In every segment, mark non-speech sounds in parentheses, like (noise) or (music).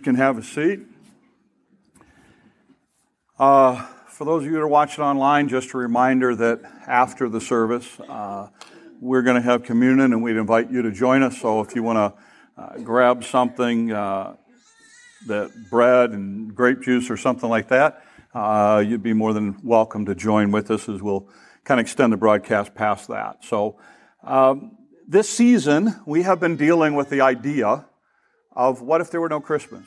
She can have a seat. Uh, for those of you that are watching online, just a reminder that after the service, uh, we're going to have communion and we'd invite you to join us. So if you want to uh, grab something, uh, that bread and grape juice or something like that, uh, you'd be more than welcome to join with us as we'll kind of extend the broadcast past that. So um, this season, we have been dealing with the idea of what if there were no Christmas?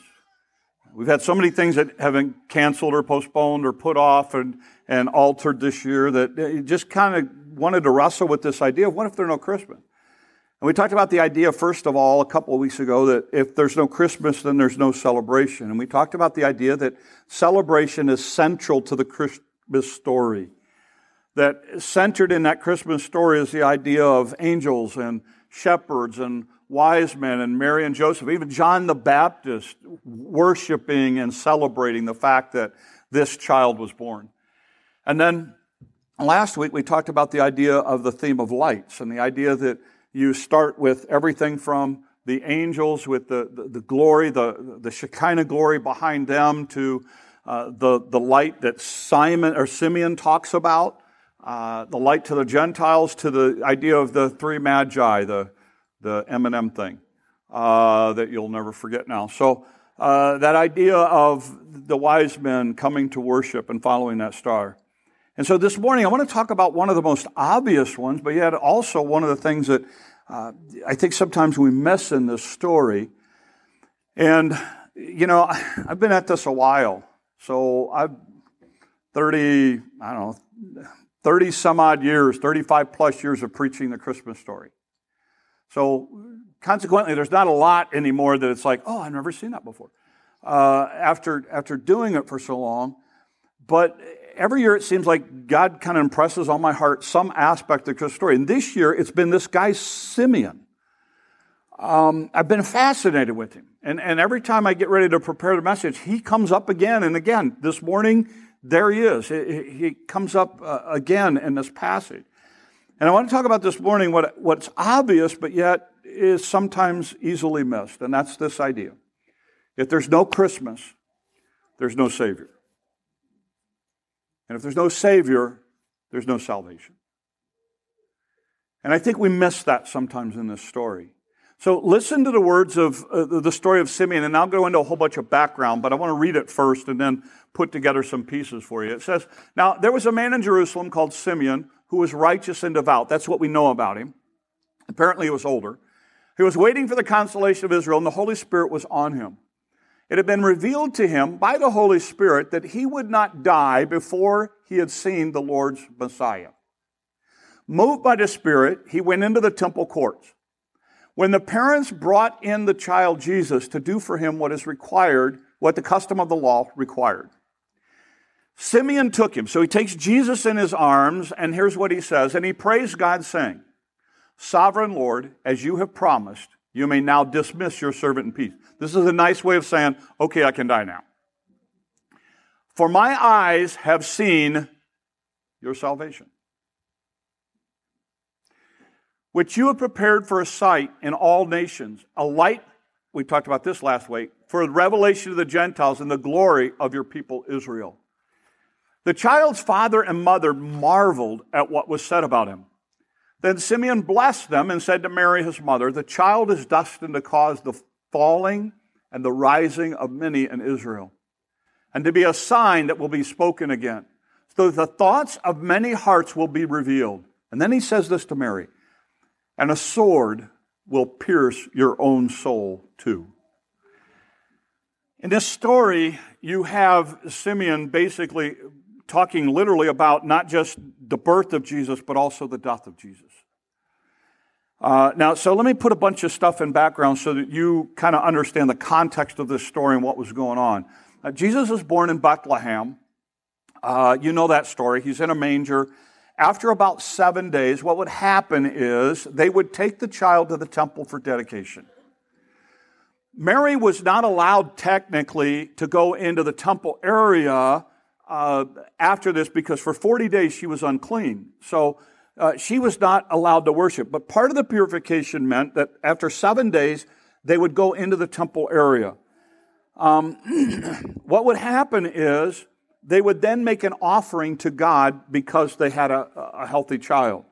We've had so many things that have been canceled or postponed or put off and, and altered this year that just kind of wanted to wrestle with this idea of what if there there's no Christmas? And we talked about the idea, first of all, a couple of weeks ago, that if there's no Christmas, then there's no celebration. And we talked about the idea that celebration is central to the Christmas story. That centered in that Christmas story is the idea of angels and shepherds and wise men and Mary and Joseph, even John the Baptist worshiping and celebrating the fact that this child was born. And then last week we talked about the idea of the theme of lights and the idea that you start with everything from the angels with the, the, the glory, the, the Shekinah glory behind them to uh, the, the light that Simon or Simeon talks about, uh, the light to the Gentiles, to the idea of the three magi, the the M&M thing uh, that you'll never forget now. So uh, that idea of the wise men coming to worship and following that star. And so this morning I want to talk about one of the most obvious ones, but yet also one of the things that uh, I think sometimes we miss in this story. And, you know, (laughs) I've been at this a while. So I've 30, I don't know, 30 some odd years, 35 plus years of preaching the Christmas story. So consequently, there's not a lot anymore that it's like, oh, I've never seen that before. Uh, after after doing it for so long, but every year it seems like God kind of impresses on my heart some aspect of the story. And this year it's been this guy Simeon. Um, I've been fascinated with him, and and every time I get ready to prepare the message, he comes up again and again. This morning, there he is. He, he comes up uh, again in this passage. And I want to talk about this morning what, what's obvious, but yet is sometimes easily missed, and that's this idea. If there's no Christmas, there's no Savior. And if there's no Savior, there's no salvation. And I think we miss that sometimes in this story. So listen to the words of uh, the story of Simeon, and I'll go into a whole bunch of background, but I want to read it first and then put together some pieces for you. It says, Now there was a man in Jerusalem called Simeon who was righteous and devout. That's what we know about him. Apparently, he was older. He was waiting for the consolation of Israel, and the Holy Spirit was on him. It had been revealed to him by the Holy Spirit that he would not die before he had seen the Lord's Messiah. Moved by the Spirit, he went into the temple courts. When the parents brought in the child Jesus to do for him what is required, what the custom of the law required, Simeon took him. So he takes Jesus in his arms, and here's what he says. And he prays God, saying, Sovereign Lord, as you have promised, you may now dismiss your servant in peace. This is a nice way of saying, okay, I can die now. For my eyes have seen your salvation, which you have prepared for a sight in all nations, a light, we talked about this last week, for the revelation of the Gentiles and the glory of your people Israel. The child's father and mother marveled at what was said about him. Then Simeon blessed them and said to Mary, his mother, The child is destined to cause the falling and the rising of many in Israel, and to be a sign that will be spoken again. So that the thoughts of many hearts will be revealed. And then he says this to Mary, and a sword will pierce your own soul too. In this story, you have Simeon basically talking literally about not just the birth of Jesus, but also the death of Jesus. Uh, now, so let me put a bunch of stuff in background so that you kind of understand the context of this story and what was going on. Uh, Jesus was born in Bethlehem. Uh, you know that story. He's in a manger. After about seven days, what would happen is they would take the child to the temple for dedication. Mary was not allowed technically to go into the temple area uh, after this because for 40 days she was unclean. So uh, she was not allowed to worship. But part of the purification meant that after seven days, they would go into the temple area. um, (clears throat) what would happen is they would then make an offering to God because they had a, a healthy child.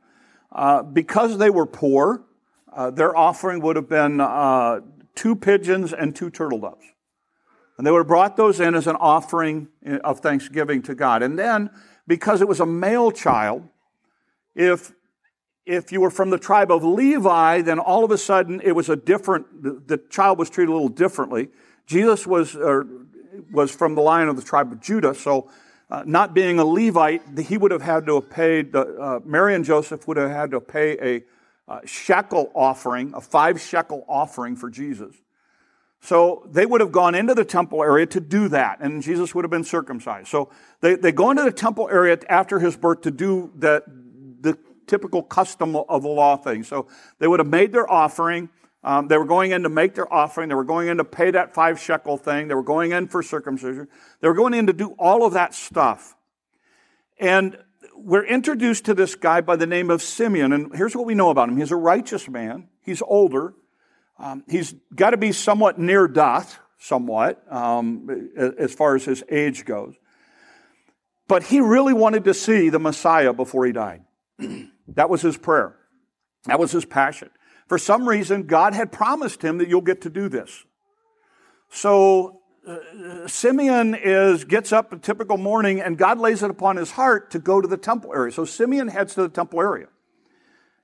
Uh, because they were poor, uh, their offering would have been uh, two pigeons and two turtle doves. And they would have brought those in as an offering of thanksgiving to God. And then, because it was a male child, if if you were from the tribe of Levi, then all of a sudden it was a different, the, the child was treated a little differently. Jesus was, was from the line of the tribe of Judah, so uh, not being a Levite, he would have had to have paid, uh, Mary and Joseph would have had to pay a uh, shekel offering, a five shekel offering for Jesus. So they would have gone into the temple area to do that, and Jesus would have been circumcised. So they, they go into the temple area after his birth to do that, the typical custom of the law thing. So they would have made their offering. Um, they were going in to make their offering. They were going in to pay that five shekel thing. They were going in for circumcision. They were going in to do all of that stuff. And we're introduced to this guy by the name of Simeon. And here's what we know about him he's a righteous man, he's older, um, he's got to be somewhat near death, somewhat, um, as far as his age goes. But he really wanted to see the Messiah before he died. (clears throat) that was his prayer. That was his passion. For some reason, God had promised him that you'll get to do this. So uh, Simeon is gets up a typical morning and God lays it upon his heart to go to the temple area. So Simeon heads to the temple area.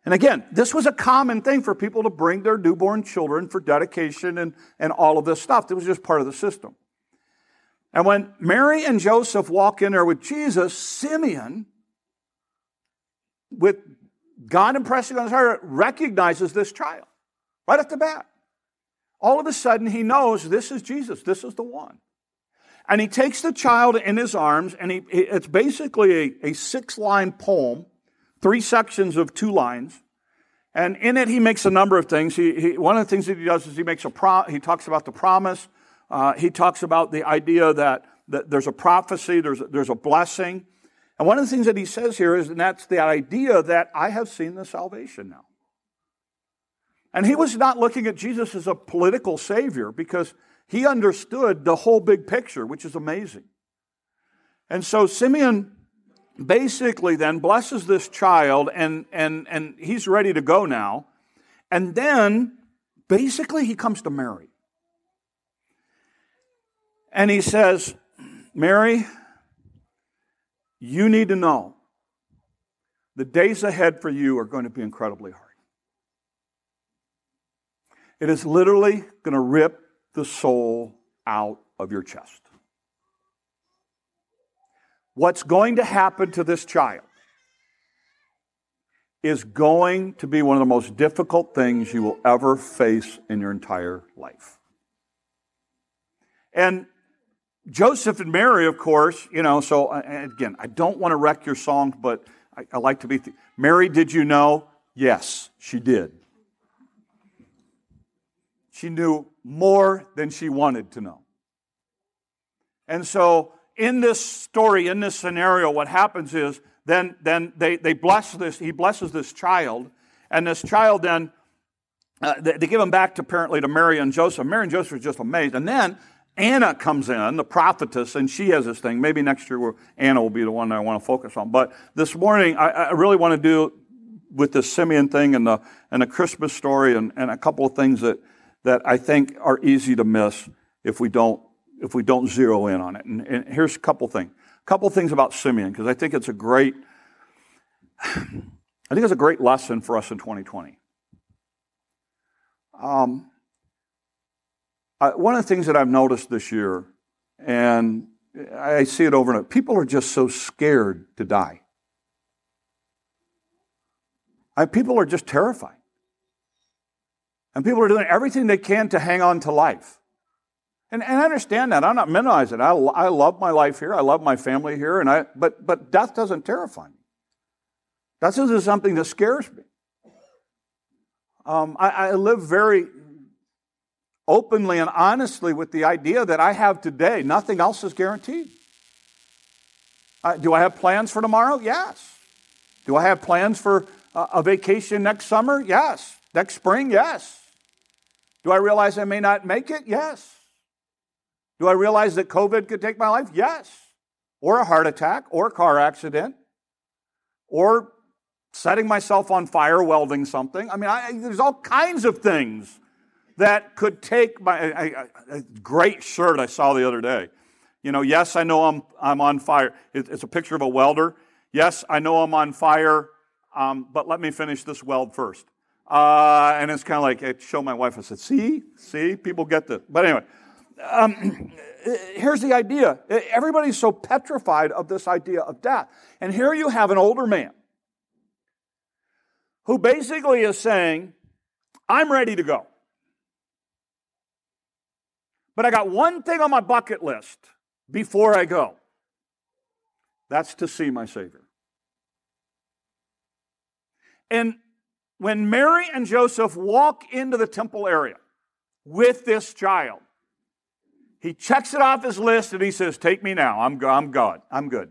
And again, this was a common thing for people to bring their newborn children for dedication and, and all of this stuff. It was just part of the system. And when Mary and Joseph walk in there with Jesus, Simeon, with God impressing on his heart, recognizes this child right off the bat. All of a sudden, he knows this is Jesus, this is the one. And he takes the child in his arms, and he, it's basically a, a six line poem, three sections of two lines. And in it, he makes a number of things. He, he, one of the things that he does is he makes a pro, he talks about the promise. Uh, he talks about the idea that, that there's a prophecy, there's, there's a blessing. And one of the things that he says here is, and that's the idea that I have seen the salvation now. And he was not looking at Jesus as a political savior because he understood the whole big picture, which is amazing. And so Simeon basically then blesses this child and, and, and he's ready to go now. And then basically he comes to Mary. And he says, Mary, you need to know the days ahead for you are going to be incredibly hard. It is literally going to rip the soul out of your chest. What's going to happen to this child is going to be one of the most difficult things you will ever face in your entire life. And Joseph and Mary, of course, you know, so uh, uh, again, I don't want to wreck your song, but I, I like to be. Th- Mary, did you know? Yes, she did. She knew more than she wanted to know. And so, in this story, in this scenario, what happens is then, then they, they bless this, he blesses this child, and this child then, uh, they, they, give him back to apparently to Mary and Joseph. Mary and Joseph are just amazed. And then Anna comes in, the prophetess, and she has this thing. Maybe next year Anna will be the one that I want to focus on. But this morning, I, I really want to do with the Simeon thing and the, and the Christmas story and, and a couple of things that, that I think are easy to miss if we don't if we don't zero in on it. And, and here's a couple things. A couple things about Simeon because I think it's a great I think it's a great lesson for us in 2020. Um, I, one of the things that I've noticed this year, and I see it over and over, people are just so scared to die. I, people are just terrified. And people are doing everything they can to hang on to life. And, and I understand that. I'm not minimizing it. I, I love my life here. I love my family here. And I, but, but death doesn't terrify me. Death isn't something that scares me. Um, I, I live very openly and honestly with the idea that I have today. Nothing else is guaranteed. Uh, do I have plans for tomorrow? Yes. Do I have plans for uh, a vacation next summer? Yes. Next spring? Yes. Do I realize I may not make it? Yes. Do I realize that COVID could take my life? Yes. Or a heart attack, or a car accident, or setting myself on fire, welding something. I mean, I, there's all kinds of things that could take my a great shirt I saw the other day. You know, yes, I know I'm I'm on fire. It, it's a picture of a welder. Yes, I know I'm on fire, um, but let me finish this weld first. Uh, and it's kind of like I show my wife. I said, "See, see, people get this." But anyway, um, (clears throat) here's the idea. Everybody's so petrified of this idea of death, and here you have an older man who basically is saying, "I'm ready to go." But I got one thing on my bucket list before I go. That's to see my Savior. And when Mary and Joseph walk into the temple area with this child, he checks it off his list and he says, Take me now. I'm, I'm God. I'm good.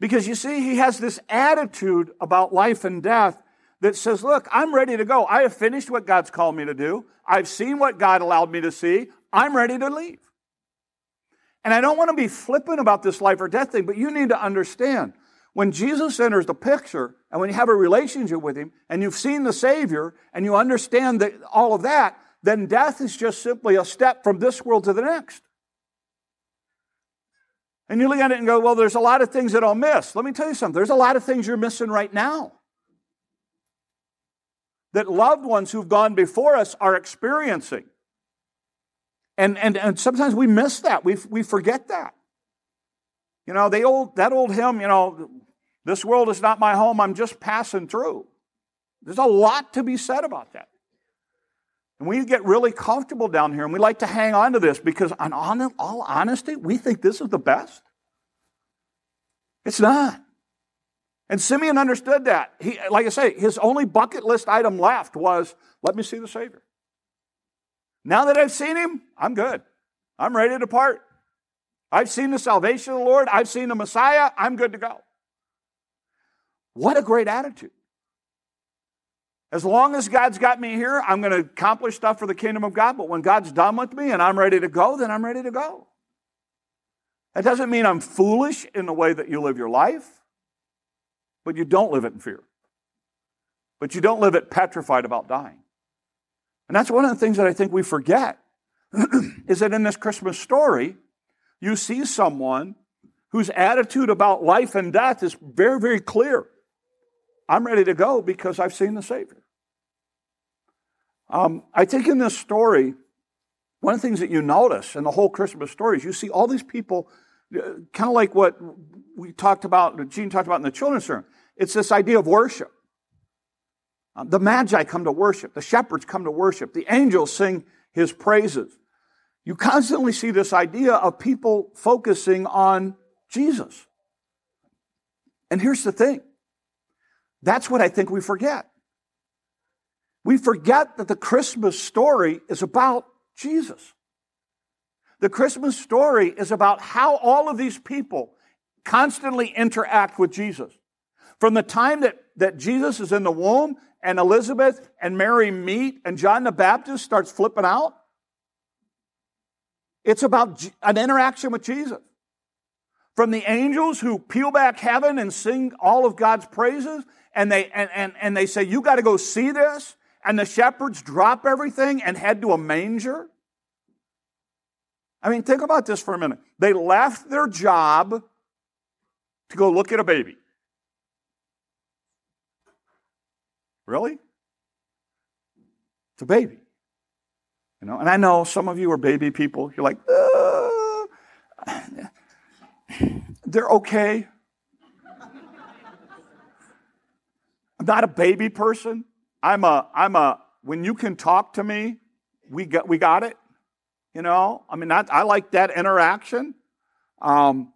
Because you see, he has this attitude about life and death that says, Look, I'm ready to go. I have finished what God's called me to do. I've seen what God allowed me to see. I'm ready to leave. And I don't want to be flippant about this life or death thing, but you need to understand when Jesus enters the picture and when you have a relationship with Him and you've seen the Savior and you understand that all of that, then death is just simply a step from this world to the next. And you look at it and go, well, there's a lot of things that I'll miss. Let me tell you something. There's a lot of things you're missing right now that loved ones who've gone before us are experiencing. And, and, and sometimes we miss that. We, we forget that. You know, the old, that old hymn, you know, this world is not my home, I'm just passing through. There's a lot to be said about that. And we get really comfortable down here and we like to hang on to this because, on all honesty, we think this is the best. It's not. And Simeon understood that. He, like I say, his only bucket list item left was, let me see the Savior. Now that I've seen him, I'm good. I'm ready to depart. I've seen the salvation of the Lord. I've seen the Messiah. I'm good to go. What a great attitude. As long as God's got me here, I'm going to accomplish stuff for the kingdom of God. But when God's done with me and I'm ready to go, then I'm ready to go. That doesn't mean I'm foolish in the way that you live your life but you don't live it in fear. But you don't live it petrified about dying. And that's one of the things that I think we forget (clears throat) is that in this Christmas story, you see someone whose attitude about life and death is very, very clear. I'm ready to go because I've seen the Savior. Um, I think in this story, one of the things that you notice in the whole Christmas story is you see all these people kind of like what we talked about, Gene talked about in the children's sermon. It's this idea of worship. Um, the Magi come to worship. The shepherds come to worship. The angels sing his praises. You constantly see this idea of people focusing on Jesus. And here's the thing. That's what I think we forget. We forget that the Christmas story is about Jesus. The Christmas story is about how all of these people constantly interact with Jesus. From the time that, that Jesus is in the womb and Elizabeth and Mary meet and John the Baptist starts flipping out, it's about an interaction with Jesus. From the angels who peel back heaven and sing all of God's praises, and they, and, and, and they say, You got to go see this. And the shepherds drop everything and head to a manger. I mean, think about this for a minute. They left their job to go look at a baby. Really? It's a baby. You know, and I know some of you are baby people. You're like, uh, (sighs) they're okay. I'm not a baby person. I'm a, I'm a, when you can talk to me, we got, we got it. You know, I mean, that, I like that interaction. Um,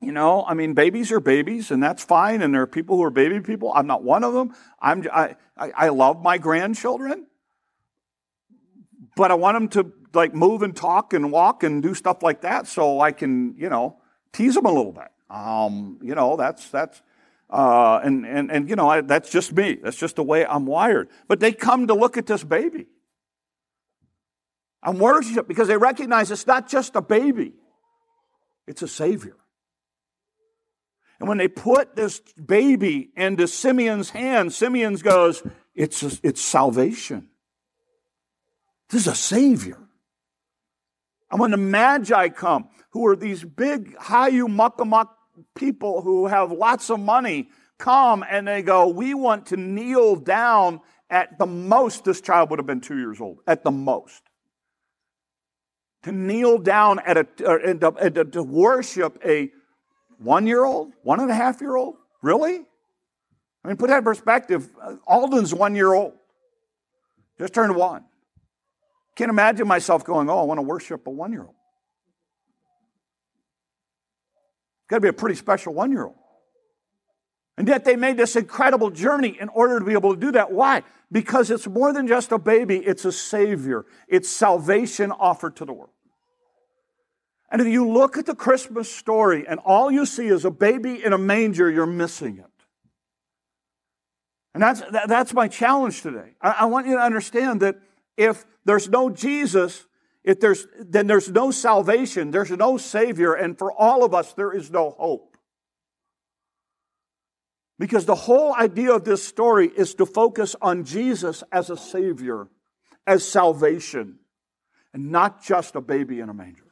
you know, I mean, babies are babies, and that's fine. And there are people who are baby people. I'm not one of them. I'm, I, I love my grandchildren, but I want them to like move and talk and walk and do stuff like that, so I can, you know, tease them a little bit. Um, you know, that's that's. Uh, and, and, and, you know, I, that's just me. That's just the way I'm wired. But they come to look at this baby. I'm worship because they recognize it's not just a baby, it's a Savior. And when they put this baby into Simeon's hands, Simeon goes, it's, a, it's salvation. This is a Savior. And when the Magi come, who are these big Hayu Muckamuck people who have lots of money, come and they go, We want to kneel down at the most. This child would have been two years old, at the most. To kneel down at a, and to, and to, worship a one year old, one and a half year old? Really? I mean, put that in perspective. Alden's one year old, just turned one. Can't imagine myself going, Oh, I want to worship a one year old. Got to be a pretty special one year old. And yet they made this incredible journey in order to be able to do that. Why? Because it's more than just a baby, it's a savior. It's salvation offered to the world. And if you look at the Christmas story and all you see is a baby in a manger, you're missing it. And that's, that, that's my challenge today. I, I want you to understand that if there's no Jesus, if there's, then there's no salvation, there's no Savior, and for all of us, there is no hope. Because the whole idea of this story is to focus on Jesus as a Savior, as salvation, and not just a baby in a manger.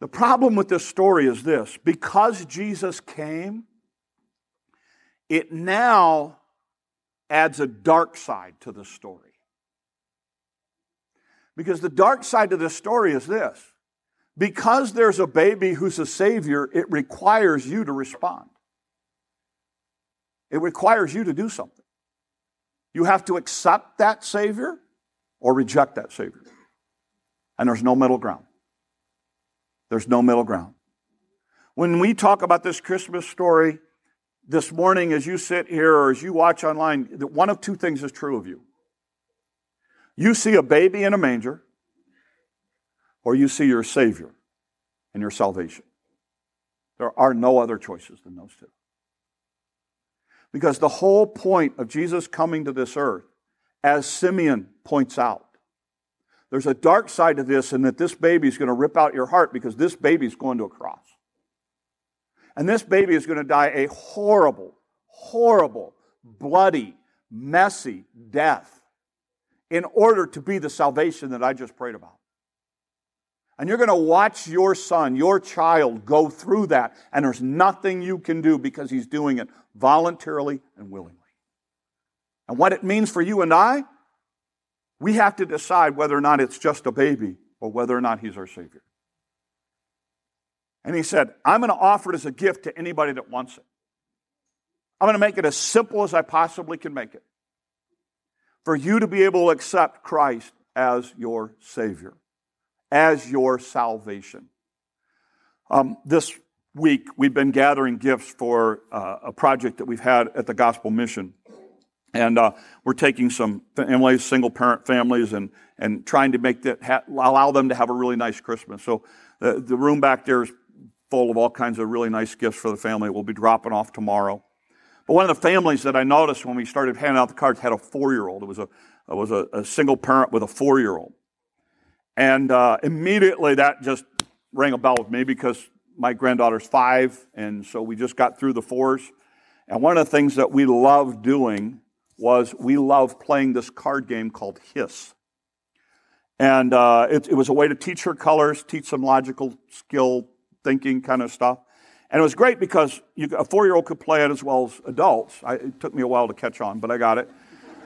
The problem with this story is this because Jesus came, it now adds a dark side to the story. Because the dark side of this story is this because there's a baby who's a savior, it requires you to respond. It requires you to do something. You have to accept that savior or reject that savior. And there's no middle ground. There's no middle ground. When we talk about this Christmas story this morning, as you sit here or as you watch online, one of two things is true of you. You see a baby in a manger, or you see your Savior and your salvation. There are no other choices than those two. Because the whole point of Jesus coming to this earth, as Simeon points out, there's a dark side to this, and that this baby is going to rip out your heart because this baby is going to a cross. And this baby is going to die a horrible, horrible, bloody, messy death in order to be the salvation that I just prayed about. And you're going to watch your son, your child, go through that, and there's nothing you can do because he's doing it voluntarily and willingly. And what it means for you and I, we have to decide whether or not it's just a baby or whether or not he's our Savior. And he said, I'm going to offer it as a gift to anybody that wants it. I'm going to make it as simple as I possibly can make it for you to be able to accept Christ as your Savior, as your salvation. Um, this week, we've been gathering gifts for uh, a project that we've had at the Gospel Mission. And uh, we're taking some families, single parent families, and, and trying to make that, ha- allow them to have a really nice Christmas. So the, the room back there is full of all kinds of really nice gifts for the family. We'll be dropping off tomorrow. One of the families that I noticed when we started handing out the cards had a four year old. It was a, it was a, a single parent with a four year old. And uh, immediately that just rang a bell with me because my granddaughter's five, and so we just got through the fours. And one of the things that we loved doing was we loved playing this card game called Hiss. And uh, it, it was a way to teach her colors, teach some logical skill, thinking kind of stuff. And it was great because you, a four year old could play it as well as adults. I, it took me a while to catch on, but I got it.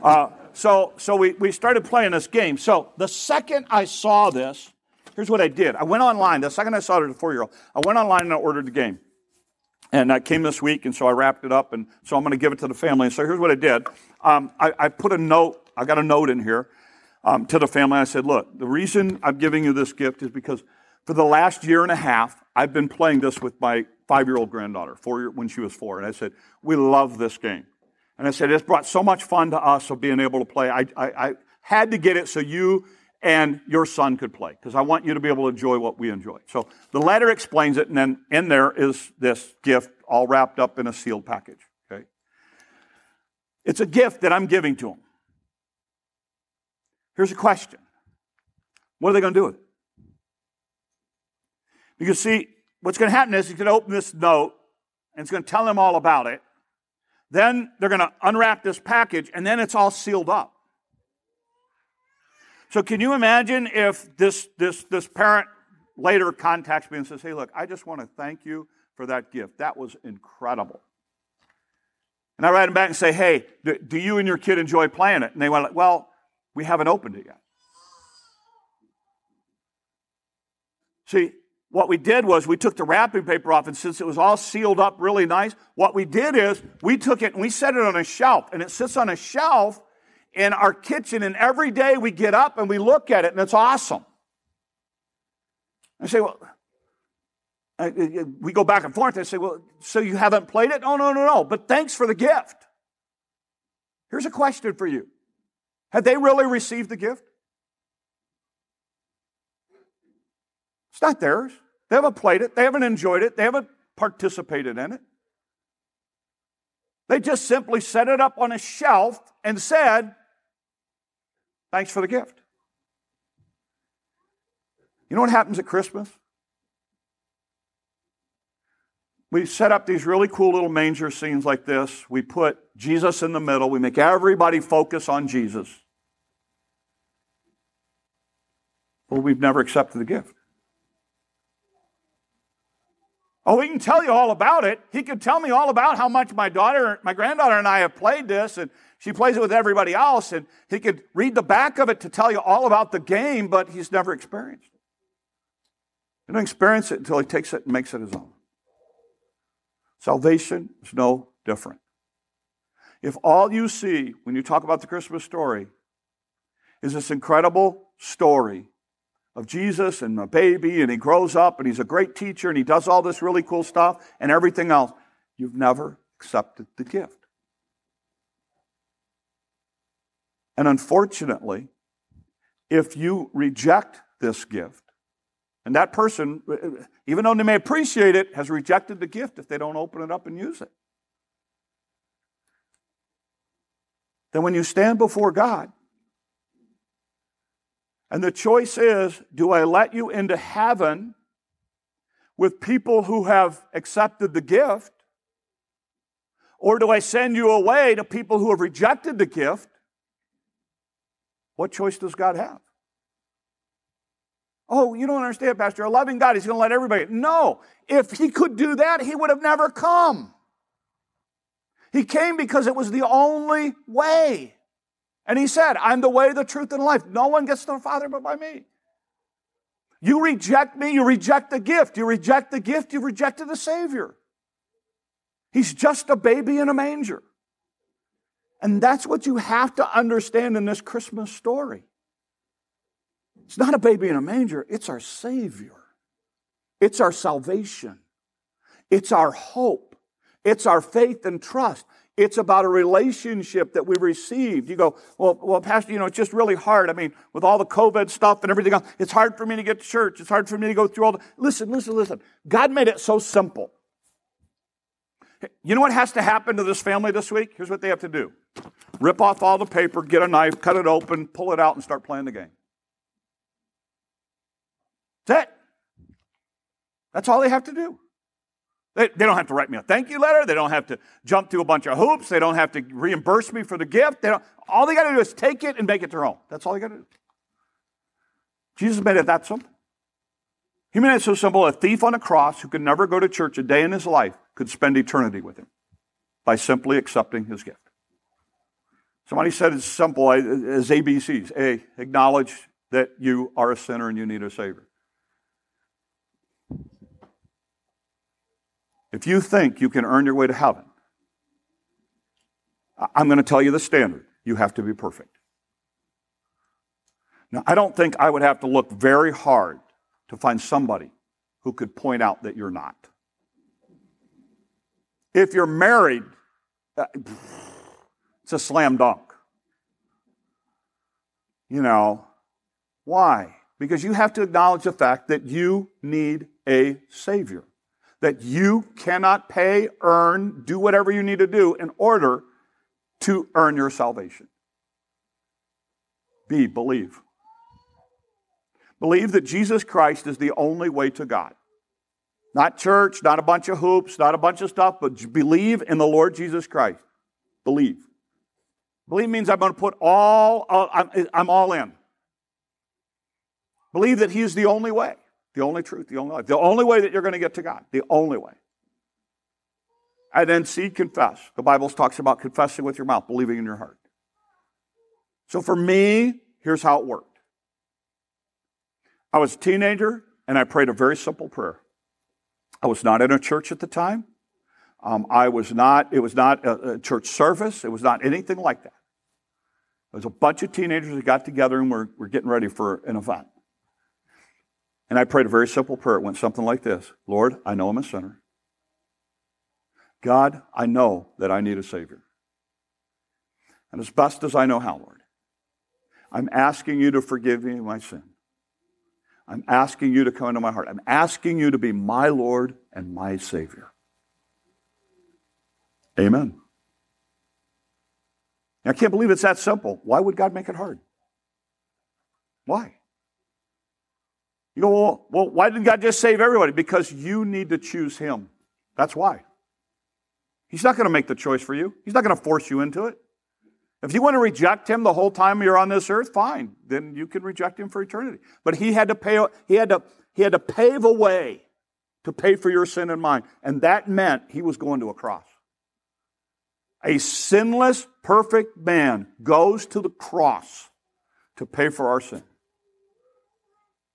Uh, so so we, we started playing this game. So the second I saw this, here's what I did. I went online. The second I saw it as a four year old, I went online and I ordered the game. And that came this week, and so I wrapped it up, and so I'm going to give it to the family. And so here's what I did um, I, I, put a note, I got a note in here um, to the family. I said, Look, the reason I'm giving you this gift is because for the last year and a half, I've been playing this with my five year old granddaughter, four year, when she was four. And I said, We love this game. And I said, It's brought so much fun to us of being able to play. I, I, I had to get it so you and your son could play because I want you to be able to enjoy what we enjoy. So the letter explains it, and then in there is this gift all wrapped up in a sealed package. Okay? It's a gift that I'm giving to him. Here's a question What are they going to do with it? Because, see, what's going to happen is he's going to open this note and it's going to tell them all about it. Then they're going to unwrap this package and then it's all sealed up. So, can you imagine if this, this, this parent later contacts me and says, Hey, look, I just want to thank you for that gift. That was incredible. And I write them back and say, Hey, do you and your kid enjoy playing it? And they went, Well, we haven't opened it yet. See, what we did was we took the wrapping paper off, and since it was all sealed up really nice, what we did is we took it and we set it on a shelf, and it sits on a shelf in our kitchen, and every day we get up and we look at it, and it's awesome. I say, well, we go back and forth. I say, well, so you haven't played it? Oh, no, no, no. But thanks for the gift. Here's a question for you Have they really received the gift? It's not theirs. They haven't played it, they haven't enjoyed it, they haven't participated in it. They just simply set it up on a shelf and said, Thanks for the gift. You know what happens at Christmas? We set up these really cool little manger scenes like this. We put Jesus in the middle. We make everybody focus on Jesus. Well, we've never accepted the gift. Oh, he can tell you all about it. He could tell me all about how much my daughter, my granddaughter, and I have played this, and she plays it with everybody else. And he could read the back of it to tell you all about the game, but he's never experienced it. He doesn't experience it until he takes it and makes it his own. Salvation is no different. If all you see when you talk about the Christmas story is this incredible story of Jesus and a baby, and he grows up and he's a great teacher and he does all this really cool stuff and everything else, you've never accepted the gift. And unfortunately, if you reject this gift, and that person, even though they may appreciate it, has rejected the gift if they don't open it up and use it. Then when you stand before God, and the choice is do I let you into heaven with people who have accepted the gift? Or do I send you away to people who have rejected the gift? What choice does God have? Oh, you don't understand, Pastor. A loving God, He's going to let everybody. No. If He could do that, He would have never come. He came because it was the only way. And he said, I'm the way, the truth, and life. No one gets to the Father but by me. You reject me, you reject the gift. You reject the gift, you've rejected the Savior. He's just a baby in a manger. And that's what you have to understand in this Christmas story. It's not a baby in a manger, it's our Savior. It's our salvation. It's our hope. It's our faith and trust. It's about a relationship that we received. You go, well, well, Pastor, you know, it's just really hard. I mean, with all the COVID stuff and everything else, it's hard for me to get to church. It's hard for me to go through all the. Listen, listen, listen. God made it so simple. You know what has to happen to this family this week? Here's what they have to do rip off all the paper, get a knife, cut it open, pull it out, and start playing the game. That's it. That's all they have to do. They, they don't have to write me a thank you letter. They don't have to jump through a bunch of hoops. They don't have to reimburse me for the gift. They all they got to do is take it and make it their own. That's all they got to do. Jesus made it that simple. He made it so simple a thief on a cross who could never go to church a day in his life could spend eternity with him by simply accepting his gift. Somebody said it's simple as ABCs. A, acknowledge that you are a sinner and you need a Savior. If you think you can earn your way to heaven, I'm going to tell you the standard. You have to be perfect. Now, I don't think I would have to look very hard to find somebody who could point out that you're not. If you're married, uh, it's a slam dunk. You know, why? Because you have to acknowledge the fact that you need a Savior that you cannot pay, earn, do whatever you need to do in order to earn your salvation. B, believe. Believe that Jesus Christ is the only way to God. Not church, not a bunch of hoops, not a bunch of stuff, but believe in the Lord Jesus Christ. Believe. Believe means I'm going to put all, I'm, I'm all in. Believe that He is the only way, the only truth, the only life, the only way that you're going to get to God, the only way. And then see, confess. The Bible talks about confessing with your mouth, believing in your heart. So for me, here's how it worked. I was a teenager and I prayed a very simple prayer. I was not in a church at the time. Um, I was not, it was not a, a, church service. It was not anything like that. It was a bunch of teenagers that got together and were, were getting ready for an event. And I prayed a very simple prayer. It went something like this Lord, I know I'm a sinner. God, I know that I need a Savior. And as best as I know how, Lord, I'm asking you to forgive me my sin. I'm asking you to come into my heart. I'm asking you to be my Lord and my Savior. Amen. I can't believe it's that simple. Why would God make it hard? Why? You go, well, why didn't God just save everybody? Because you need to choose Him. That's why. He's not going to make the choice for you, He's not going to force you into it. If you want to reject him the whole time you're on this earth, fine. Then you can reject him for eternity. But he had to pay, he had to, he had to pave a way to pay for your sin and mine. And that meant he was going to a cross. A sinless, perfect man goes to the cross to pay for our sin.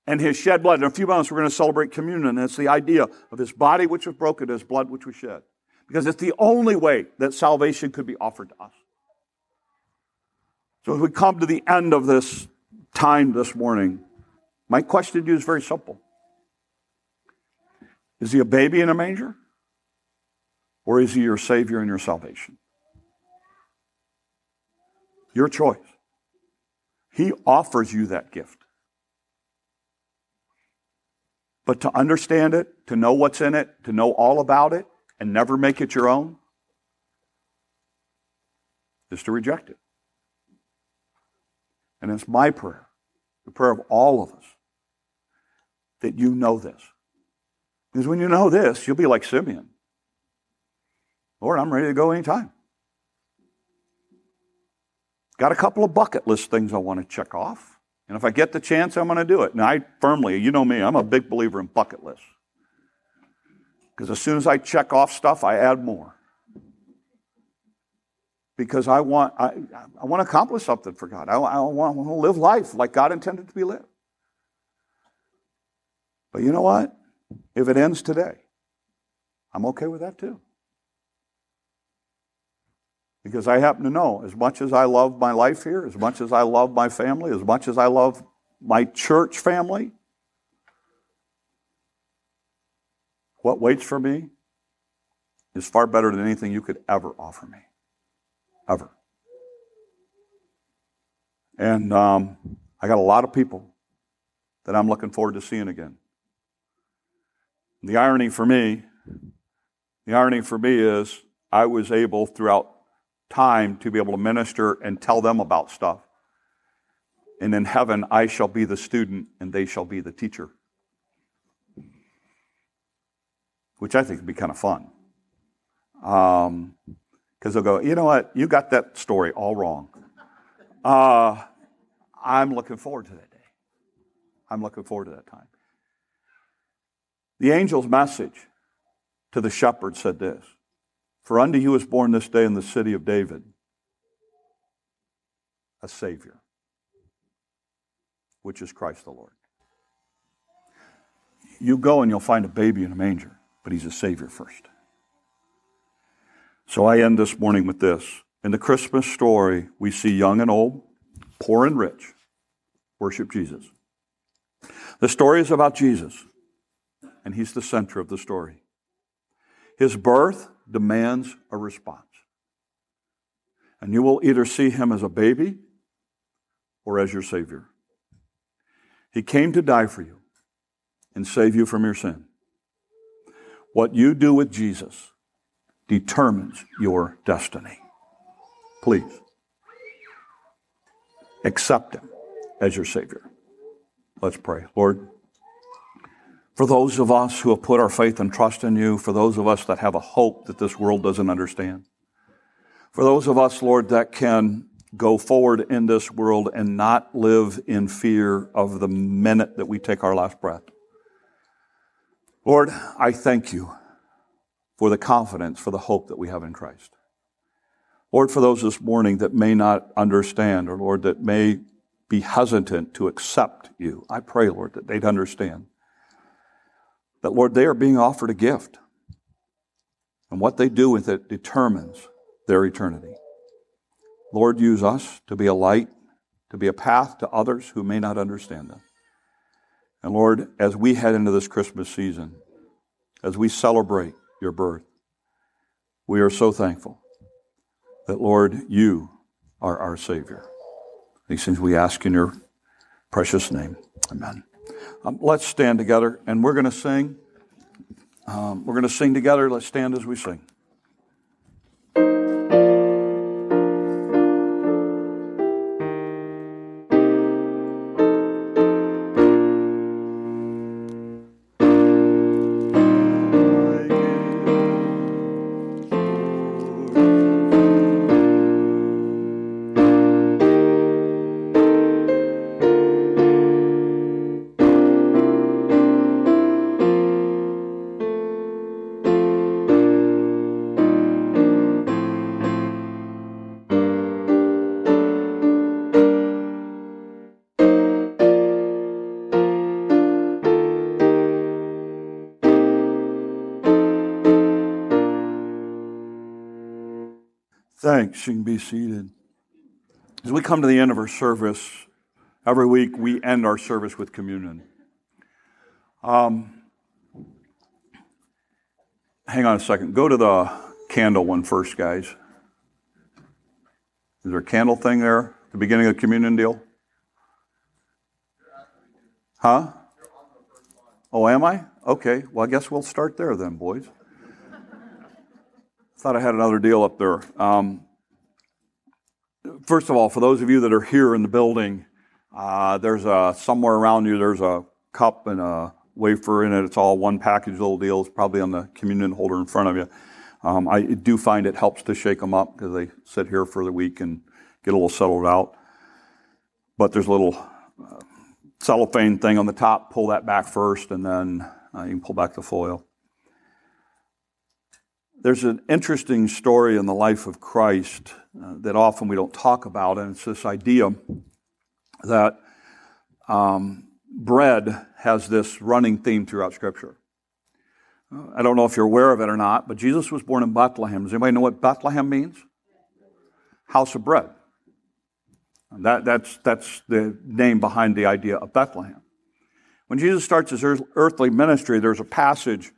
And his shed blood. In a few moments, we're going to celebrate communion. And it's the idea of his body which was broken, his blood which was shed. Because it's the only way that salvation could be offered to us. So as we come to the end of this time this morning, my question to you is very simple. Is he a baby in a manger? Or is he your Savior and your salvation? Your choice. He offers you that gift. But to understand it, to know what's in it, to know all about it, and never make it your own, is to reject it. And it's my prayer, the prayer of all of us, that you know this. Because when you know this, you'll be like Simeon. Lord, I'm ready to go anytime. Got a couple of bucket list things I want to check off. And if I get the chance, I'm going to do it. And I firmly, you know me, I'm a big believer in bucket lists. Because as soon as I check off stuff, I add more because I want, I, I want to accomplish something for God. I, I, want, I want to live life like God intended to be lived. But you know what? If it ends today, I'm okay with that too. Because I happen to know, as much as I love my life here, as much as I love my family, as much as I love my church family, what waits for me is far better than anything you could ever offer me ever. And um, I got a lot of people that I'm looking forward to seeing again. The irony for me, the irony for me is I was able throughout time to be able to minister and tell them about stuff. And in heaven, I shall be the student and they shall be the teacher. Which I think would be kind of fun. Um, because they'll go, you know what, you got that story all wrong. Uh, I'm looking forward to that day. I'm looking forward to that time. The angel's message to the shepherd said this For unto you is born this day in the city of David a Savior, which is Christ the Lord. You go and you'll find a baby in a manger, but he's a Savior first. So I end this morning with this. In the Christmas story, we see young and old, poor and rich, worship Jesus. The story is about Jesus, and he's the center of the story. His birth demands a response. And you will either see him as a baby or as your Savior. He came to die for you and save you from your sin. What you do with Jesus determines your destiny. Please accept Him as your Savior. Let's pray. Lord, for those of us who have put our faith and trust in you, for those of us that have a hope that this world doesn't understand, for those of us, Lord, that can go forward in this world and not live in fear of the minute that we take our last breath. Lord, I thank you for the confidence, for the hope that we have in Christ. Lord, for those this morning that may not understand, or Lord, that may be hesitant to accept you, I pray, Lord, that they'd understand that, Lord, they are being offered a gift. And what they do with it determines their eternity. Lord, use us to be a light, to be a path to others who may not understand them. And Lord, as we head into this Christmas season, as we celebrate your birth, we are so thankful that, Lord, you are our Savior. These things we ask in your precious name. Amen. Um, let's stand together and we're going to sing. Um, we're going to sing together. Let's stand as we sing. Thanks. You can be seated. As we come to the end of our service, every week we end our service with communion. Um, hang on a second. Go to the candle one first, guys. Is there a candle thing there? The beginning of the communion deal? Huh? Oh, am I? Okay. Well, I guess we'll start there then, boys. (laughs) Thought I had another deal up there. Um, first of all, for those of you that are here in the building, uh, there's a somewhere around you. There's a cup and a wafer in it. It's all one package little deal. It's probably on the communion holder in front of you. Um, I do find it helps to shake them up because they sit here for the week and get a little settled out. But there's a little uh, cellophane thing on the top. Pull that back first, and then uh, you can pull back the foil. There's an interesting story in the life of Christ uh, that often we don't talk about, and it's this idea that um, bread has this running theme throughout Scripture. Uh, I don't know if you're aware of it or not, but Jesus was born in Bethlehem. Does anybody know what Bethlehem means? House of bread. And that, that's, that's the name behind the idea of Bethlehem. When Jesus starts his earthly ministry, there's a passage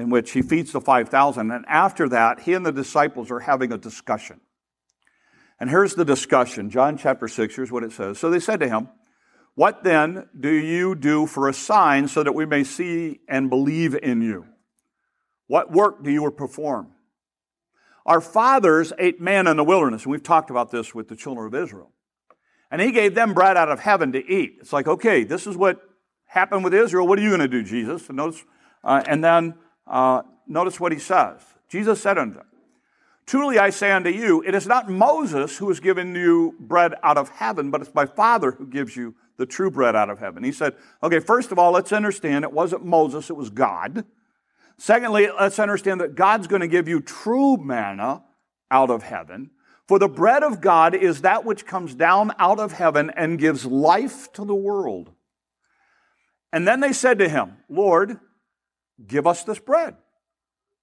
in which he feeds the 5,000. And after that, he and the disciples are having a discussion. And here's the discussion John chapter 6, here's what it says. So they said to him, What then do you do for a sign so that we may see and believe in you? What work do you perform? Our fathers ate manna in the wilderness, and we've talked about this with the children of Israel. And he gave them bread out of heaven to eat. It's like, okay, this is what happened with Israel. What are you going to do, Jesus? And, notice, uh, and then uh, notice what he says. Jesus said unto them, Truly I say unto you, it is not Moses who has given you bread out of heaven, but it's my Father who gives you the true bread out of heaven. He said, okay, first of all, let's understand it wasn't Moses, it was God. Secondly, let's understand that God's going to give you true manna out of heaven. For the bread of God is that which comes down out of heaven and gives life to the world. And then they said to him, Lord, Give us this bread.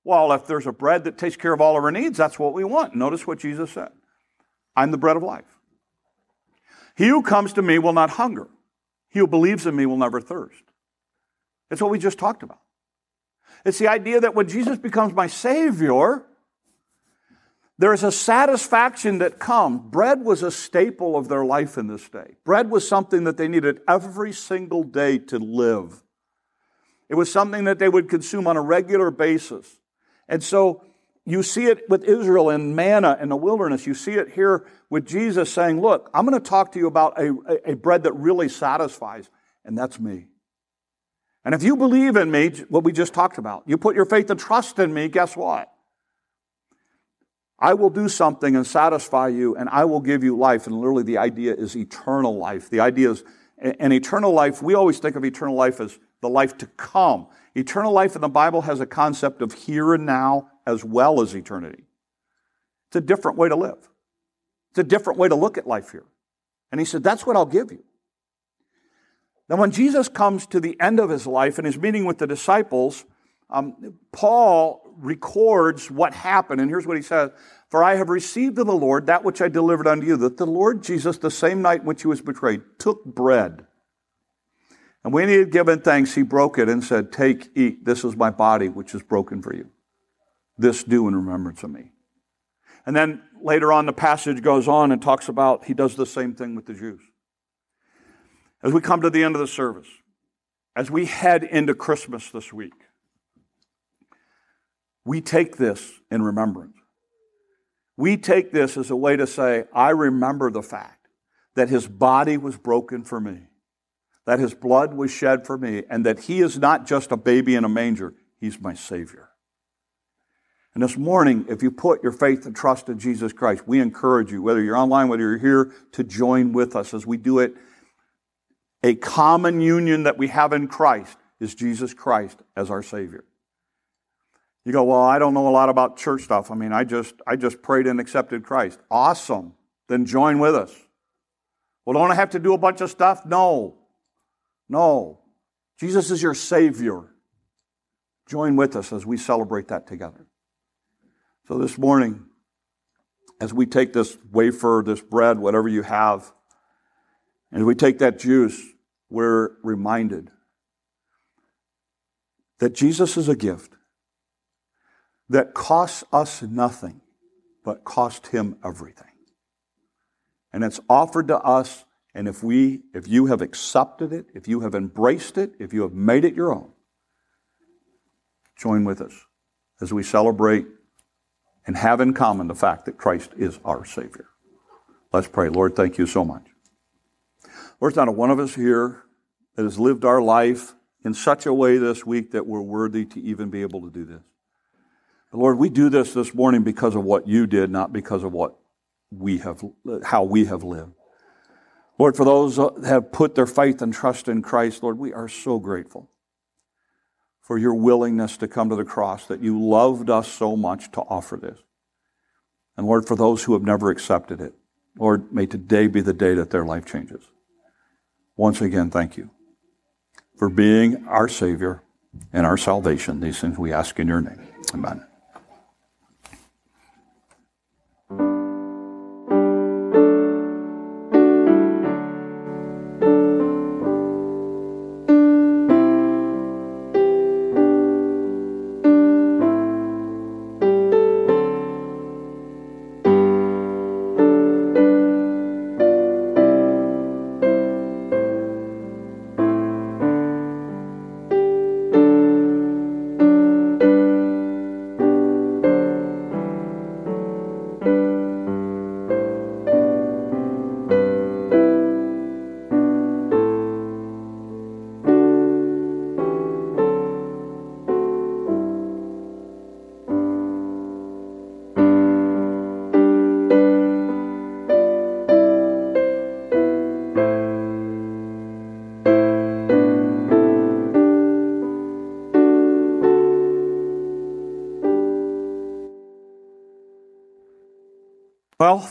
Well, if there's a bread that takes care of all of our needs, that's what we want. Notice what Jesus said I'm the bread of life. He who comes to me will not hunger, he who believes in me will never thirst. It's what we just talked about. It's the idea that when Jesus becomes my Savior, there is a satisfaction that comes. Bread was a staple of their life in this day. Bread was something that they needed every single day to live. It was something that they would consume on a regular basis. And so you see it with Israel in manna in the wilderness. You see it here with Jesus saying, Look, I'm going to talk to you about a, a bread that really satisfies, and that's me. And if you believe in me, what we just talked about, you put your faith and trust in me, guess what? I will do something and satisfy you, and I will give you life. And literally, the idea is eternal life. The idea is an eternal life. We always think of eternal life as the life to come. Eternal life in the Bible has a concept of here and now as well as eternity. It's a different way to live. It's a different way to look at life here. And he said, That's what I'll give you. Now, when Jesus comes to the end of his life and he's meeting with the disciples, um, Paul records what happened. And here's what he says For I have received of the Lord that which I delivered unto you, that the Lord Jesus, the same night in which he was betrayed, took bread. And when he had given thanks, he broke it and said, Take, eat, this is my body, which is broken for you. This do in remembrance of me. And then later on, the passage goes on and talks about he does the same thing with the Jews. As we come to the end of the service, as we head into Christmas this week, we take this in remembrance. We take this as a way to say, I remember the fact that his body was broken for me, that his blood was shed for me, and that he is not just a baby in a manger, he's my Savior. And this morning, if you put your faith and trust in Jesus Christ, we encourage you, whether you're online, whether you're here, to join with us as we do it. A common union that we have in Christ is Jesus Christ as our Savior. You go, well, I don't know a lot about church stuff. I mean, I just I just prayed and accepted Christ. Awesome. Then join with us. Well, don't I have to do a bunch of stuff? No. No. Jesus is your Savior. Join with us as we celebrate that together. So this morning, as we take this wafer, this bread, whatever you have, and we take that juice, we're reminded that Jesus is a gift that costs us nothing, but cost him everything. And it's offered to us, and if we, if you have accepted it, if you have embraced it, if you have made it your own, join with us as we celebrate and have in common the fact that Christ is our Savior. Let's pray. Lord, thank you so much. Lord, not a one of us here that has lived our life in such a way this week that we're worthy to even be able to do this. But Lord, we do this this morning because of what you did, not because of what we have, how we have lived. Lord, for those that have put their faith and trust in Christ, Lord, we are so grateful for your willingness to come to the cross, that you loved us so much to offer this. And Lord, for those who have never accepted it, Lord, may today be the day that their life changes. Once again, thank you for being our Savior and our salvation. These things we ask in your name. Amen.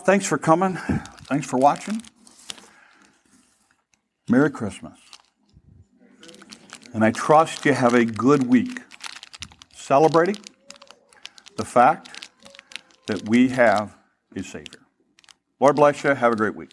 Thanks for coming. Thanks for watching. Merry Christmas. And I trust you have a good week celebrating the fact that we have a Savior. Lord bless you. Have a great week.